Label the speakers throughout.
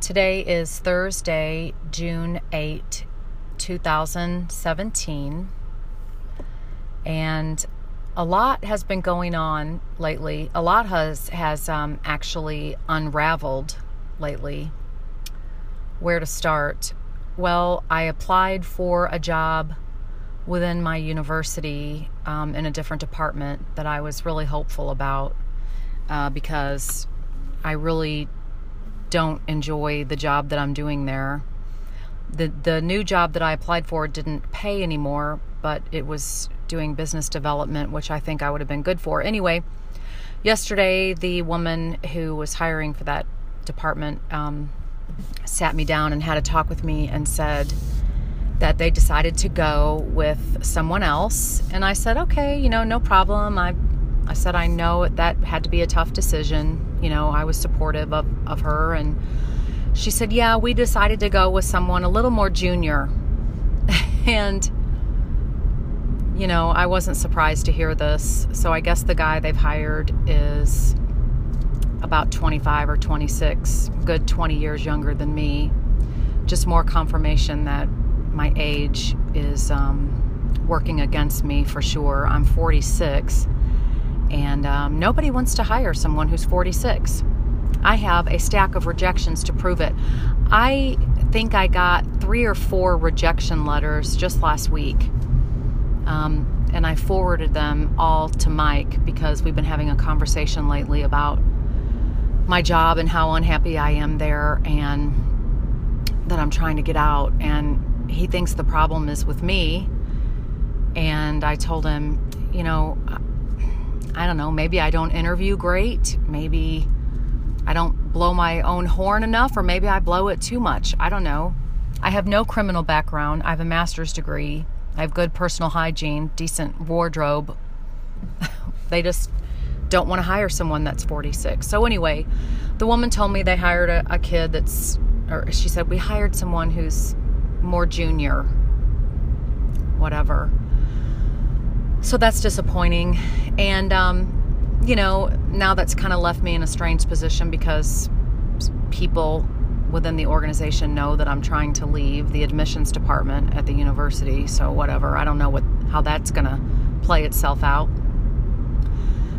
Speaker 1: Today is Thursday, June 8, 2017. And a lot has been going on lately. A lot has has um, actually unraveled lately. Where to start? Well, I applied for a job within my university um, in a different department that I was really hopeful about uh, because I really don't enjoy the job that I'm doing there. The the new job that I applied for didn't pay anymore, but it was doing business development, which I think I would have been good for. Anyway, yesterday the woman who was hiring for that department um, sat me down and had a talk with me and said that they decided to go with someone else. And I said, okay, you know, no problem. I I said I know that had to be a tough decision. You know, I was supportive of, of her and she said, Yeah, we decided to go with someone a little more junior. and you know, I wasn't surprised to hear this. So I guess the guy they've hired is about 25 or 26, good 20 years younger than me. Just more confirmation that my age is um, working against me for sure. I'm 46, and um, nobody wants to hire someone who's 46. I have a stack of rejections to prove it. I think I got three or four rejection letters just last week. Um, and I forwarded them all to Mike because we've been having a conversation lately about my job and how unhappy I am there and that I'm trying to get out. And he thinks the problem is with me. And I told him, you know, I don't know, maybe I don't interview great. Maybe I don't blow my own horn enough, or maybe I blow it too much. I don't know. I have no criminal background. I have a master's degree. I have good personal hygiene, decent wardrobe. they just don't want to hire someone that's 46. So, anyway, the woman told me they hired a, a kid that's, or she said, we hired someone who's more junior, whatever. So that's disappointing. And, um, you know, now that's kind of left me in a strange position because people within the organization know that I'm trying to leave the admissions department at the university. So whatever, I don't know what how that's going to play itself out.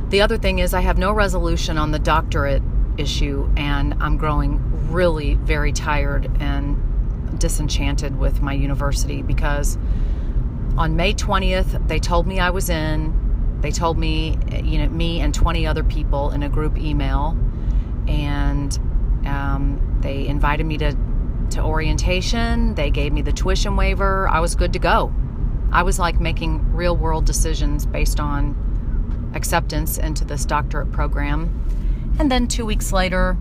Speaker 1: The other thing is I have no resolution on the doctorate issue and I'm growing really very tired and disenchanted with my university because on May 20th they told me I was in. They told me, you know, me and 20 other people in a group email and um, they invited me to, to orientation. They gave me the tuition waiver. I was good to go. I was like making real world decisions based on acceptance into this doctorate program. And then two weeks later,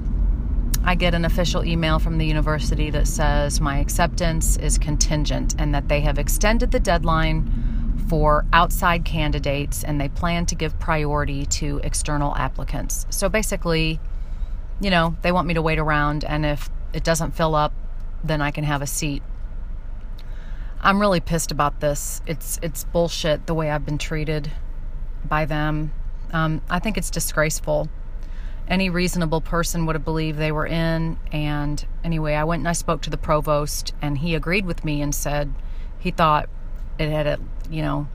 Speaker 1: I get an official email from the university that says my acceptance is contingent and that they have extended the deadline for outside candidates and they plan to give priority to external applicants. So basically, you know, they want me to wait around, and if it doesn't fill up, then I can have a seat. I'm really pissed about this. It's it's bullshit the way I've been treated by them. Um, I think it's disgraceful. Any reasonable person would have believed they were in. And anyway, I went and I spoke to the provost, and he agreed with me and said he thought it had, you know,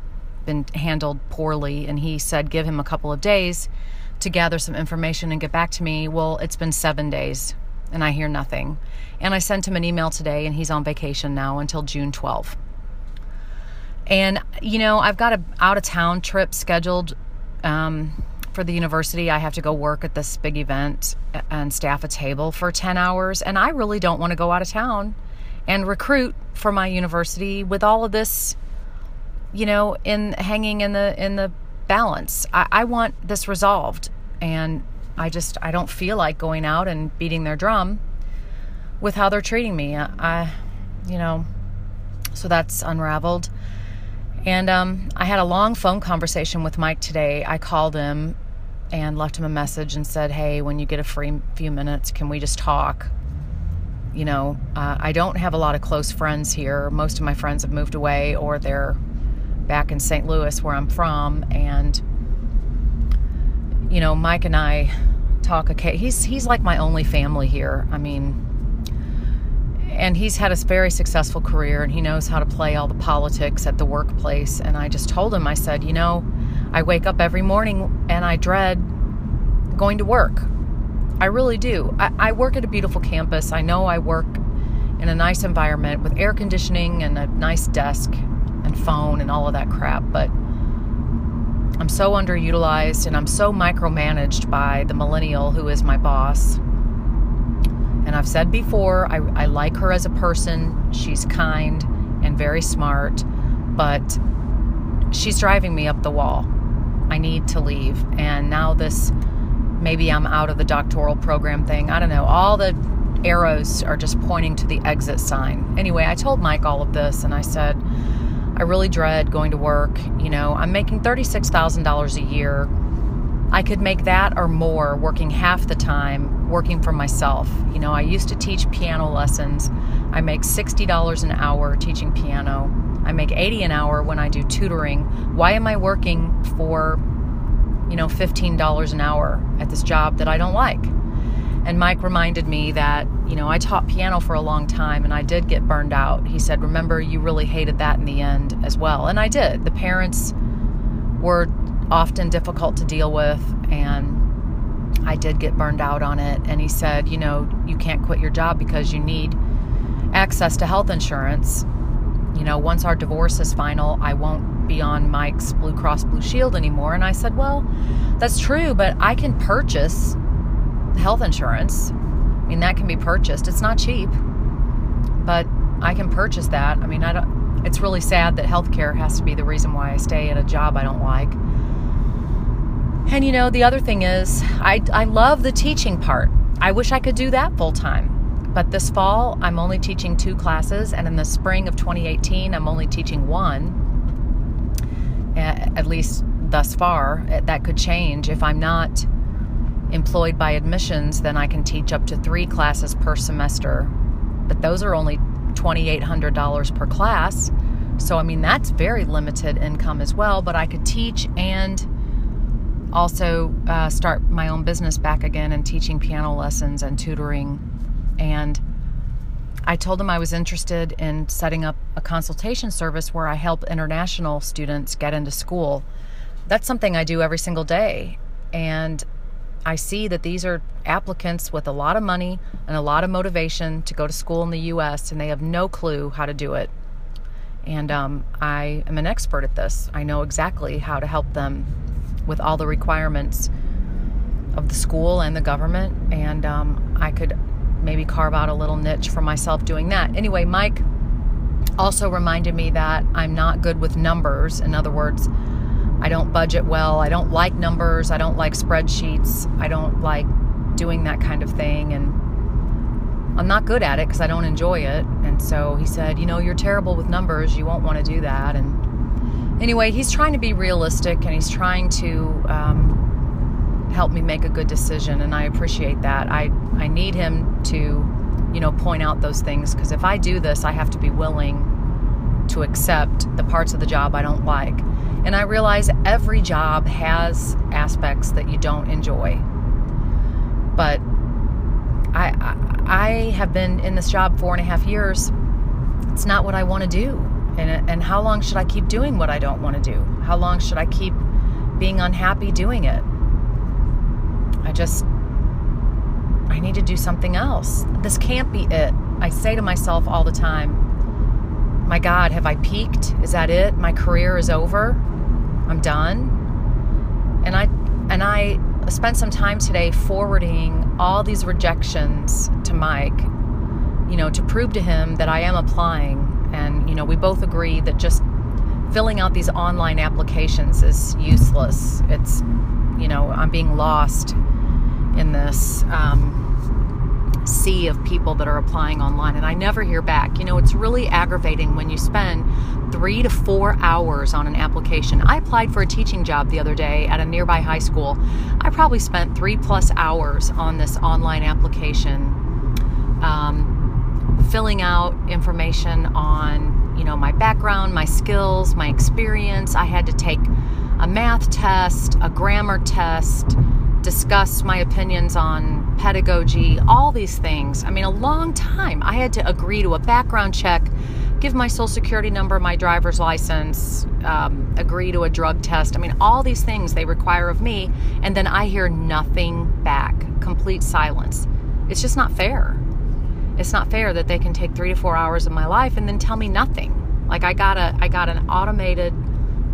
Speaker 1: been handled poorly. And he said give him a couple of days to gather some information and get back to me. Well, it's been seven days and I hear nothing. And I sent him an email today and he's on vacation now until June 12th. And, you know, I've got a out of town trip scheduled um, for the university. I have to go work at this big event and staff a table for 10 hours. And I really don't want to go out of town and recruit for my university with all of this, you know, in hanging in the, in the balance. I, I want this resolved. And I just, I don't feel like going out and beating their drum with how they're treating me. I, I you know, so that's unraveled. And um, I had a long phone conversation with Mike today. I called him and left him a message and said, Hey, when you get a free few minutes, can we just talk? You know, uh, I don't have a lot of close friends here. Most of my friends have moved away or they're back in St. Louis, where I'm from, and you know, Mike and I talk. Okay, he's he's like my only family here. I mean, and he's had a very successful career and he knows how to play all the politics at the workplace. And I just told him, I said, you know, I wake up every morning and I dread going to work. I really do. I, I work at a beautiful campus. I know I work in a nice environment with air conditioning and a nice desk and phone and all of that crap, but I'm so underutilized and I'm so micromanaged by the millennial who is my boss and I've said before, I, I like her as a person. She's kind and very smart, but she's driving me up the wall. I need to leave. And now, this maybe I'm out of the doctoral program thing. I don't know. All the arrows are just pointing to the exit sign. Anyway, I told Mike all of this and I said, I really dread going to work. You know, I'm making $36,000 a year. I could make that or more working half the time working for myself. You know, I used to teach piano lessons. I make $60 an hour teaching piano. I make 80 an hour when I do tutoring. Why am I working for, you know, $15 an hour at this job that I don't like? And Mike reminded me that, you know, I taught piano for a long time and I did get burned out. He said, Remember, you really hated that in the end as well. And I did. The parents were often difficult to deal with and I did get burned out on it. And he said, you know, you can't quit your job because you need access to health insurance. You know, once our divorce is final, I won't be on Mike's Blue Cross Blue Shield anymore. And I said, well, that's true, but I can purchase health insurance. I mean, that can be purchased. It's not cheap, but I can purchase that. I mean, I don't, it's really sad that healthcare has to be the reason why I stay at a job I don't like. And you know, the other thing is, I, I love the teaching part. I wish I could do that full time. But this fall, I'm only teaching two classes, and in the spring of 2018, I'm only teaching one, at least thus far. That could change. If I'm not employed by admissions, then I can teach up to three classes per semester. But those are only $2,800 per class. So, I mean, that's very limited income as well. But I could teach and also uh, start my own business back again and teaching piano lessons and tutoring. And I told him I was interested in setting up a consultation service where I help international students get into school. That's something I do every single day. And I see that these are applicants with a lot of money and a lot of motivation to go to school in the US, and they have no clue how to do it. And um, I am an expert at this. I know exactly how to help them with all the requirements of the school and the government, and um, I could maybe carve out a little niche for myself doing that. Anyway, Mike also reminded me that I'm not good with numbers. In other words, I don't budget well. I don't like numbers. I don't like spreadsheets. I don't like doing that kind of thing. And I'm not good at it because I don't enjoy it. And so he said, You know, you're terrible with numbers. You won't want to do that. And anyway, he's trying to be realistic and he's trying to um, help me make a good decision, and I appreciate that. I I need him to, you know, point out those things because if I do this, I have to be willing to accept the parts of the job I don't like. And I realize every job has aspects that you don't enjoy. But I, I, have been in this job four and a half years. It's not what I want to do. And, and how long should I keep doing what I don't want to do? How long should I keep being unhappy doing it? I just, I need to do something else. This can't be it. I say to myself all the time, my God, have I peaked? Is that it? My career is over? I'm done? And I, and I spent some time today forwarding all these rejections to Mike, you know, to prove to him that I am applying and, you know, we both agree that just filling out these online applications is useless. It's, you know, I'm being lost in this um, sea of people that are applying online, and I never hear back. You know, it's really aggravating when you spend three to four hours on an application. I applied for a teaching job the other day at a nearby high school. I probably spent three plus hours on this online application. Um, filling out information on, you know, my background, my skills, my experience. I had to take a math test, a grammar test, discuss my opinions on pedagogy, all these things. I mean, a long time. I had to agree to a background check, give my social security number, my driver's license, um, agree to a drug test. I mean, all these things they require of me, and then I hear nothing back. Complete silence. It's just not fair. It's not fair that they can take three to four hours of my life and then tell me nothing. Like I got a, I got an automated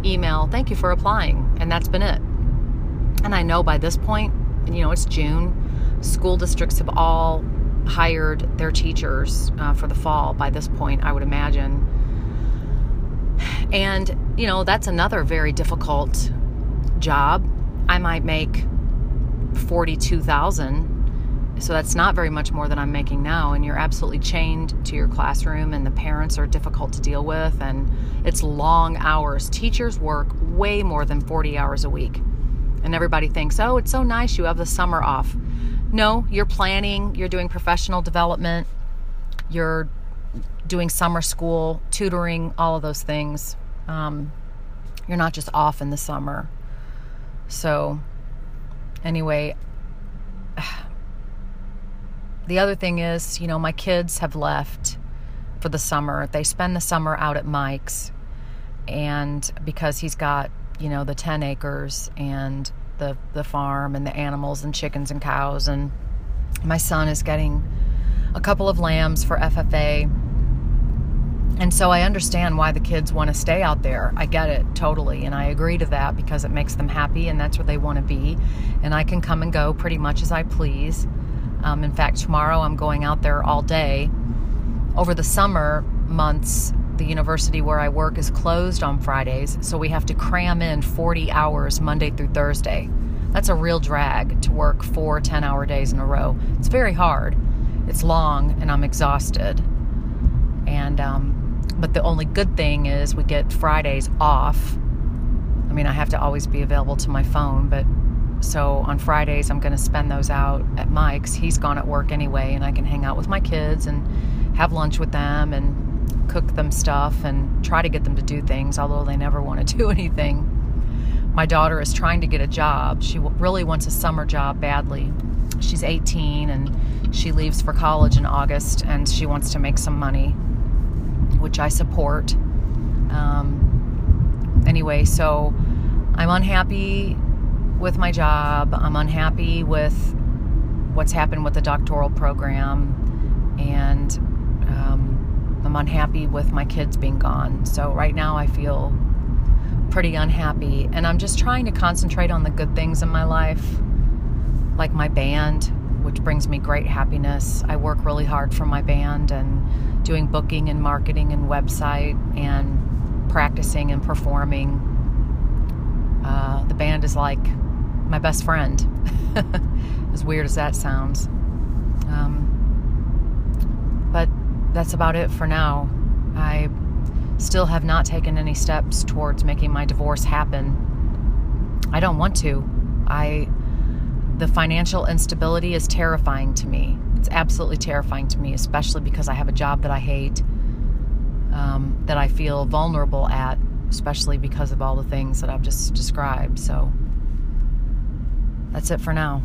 Speaker 1: email. Thank you for applying, and that's been it. And I know by this point, you know, it's June, school districts have all hired their teachers uh, for the fall by this point, I would imagine. And, you know, that's another very difficult job. I might make 42,000 so that's not very much more than I'm making now and you're absolutely chained to your classroom and the parents are difficult to deal with and it's long hours. Teachers work way more than 40 hours a week. And everybody thinks, oh, it's so nice you have the summer off. No, you're planning, you're doing professional development, you're doing summer school, tutoring, all of those things. Um, you're not just off in the summer. So, anyway, the other thing is, you know, my kids have left for the summer. They spend the summer out at Mike's, and because he's got you know the 10 acres and the the farm and the animals and chickens and cows and my son is getting a couple of lambs for FFA and so I understand why the kids want to stay out there. I get it totally and I agree to that because it makes them happy and that's where they want to be and I can come and go pretty much as I please. Um, in fact, tomorrow I'm going out there all day. Over the summer months, the university where I work is closed on Fridays, so we have to cram in 40 hours Monday through Thursday. That's a real drag to work four 10 hour days in a row. It's very hard, it's long, and I'm exhausted. And, um, but the only good thing is we get Fridays off. I mean, I have to always be available to my phone, but so on Fridays, I'm going to spend those out at Mike's. He's gone at work anyway, and I can hang out with my kids and have lunch with them and cook them stuff and try to get them to do things, although they never want to do anything. My daughter is trying to get a job. She really wants a summer job badly. She's 18 and she leaves for college in August and she wants to make some money, which I support. Um, anyway, so I'm unhappy with my job. I'm unhappy with what's happened with the doctoral program. And I'm unhappy with my kids being gone. So right now I feel pretty unhappy. And I'm just trying to concentrate on the good things in my life, like my band, which brings me great happiness. I work really hard for my band and doing booking and marketing and website and practicing and performing. Uh, the band is like my best friend, as weird as that sounds. Um, that's about it for now. I still have not taken any steps towards making my divorce happen. I don't want to. I the financial instability is terrifying to me. It's absolutely terrifying to me, especially because I have a job that I hate, um, that I feel vulnerable at, especially because of all the things that I've just described. So that's it for now.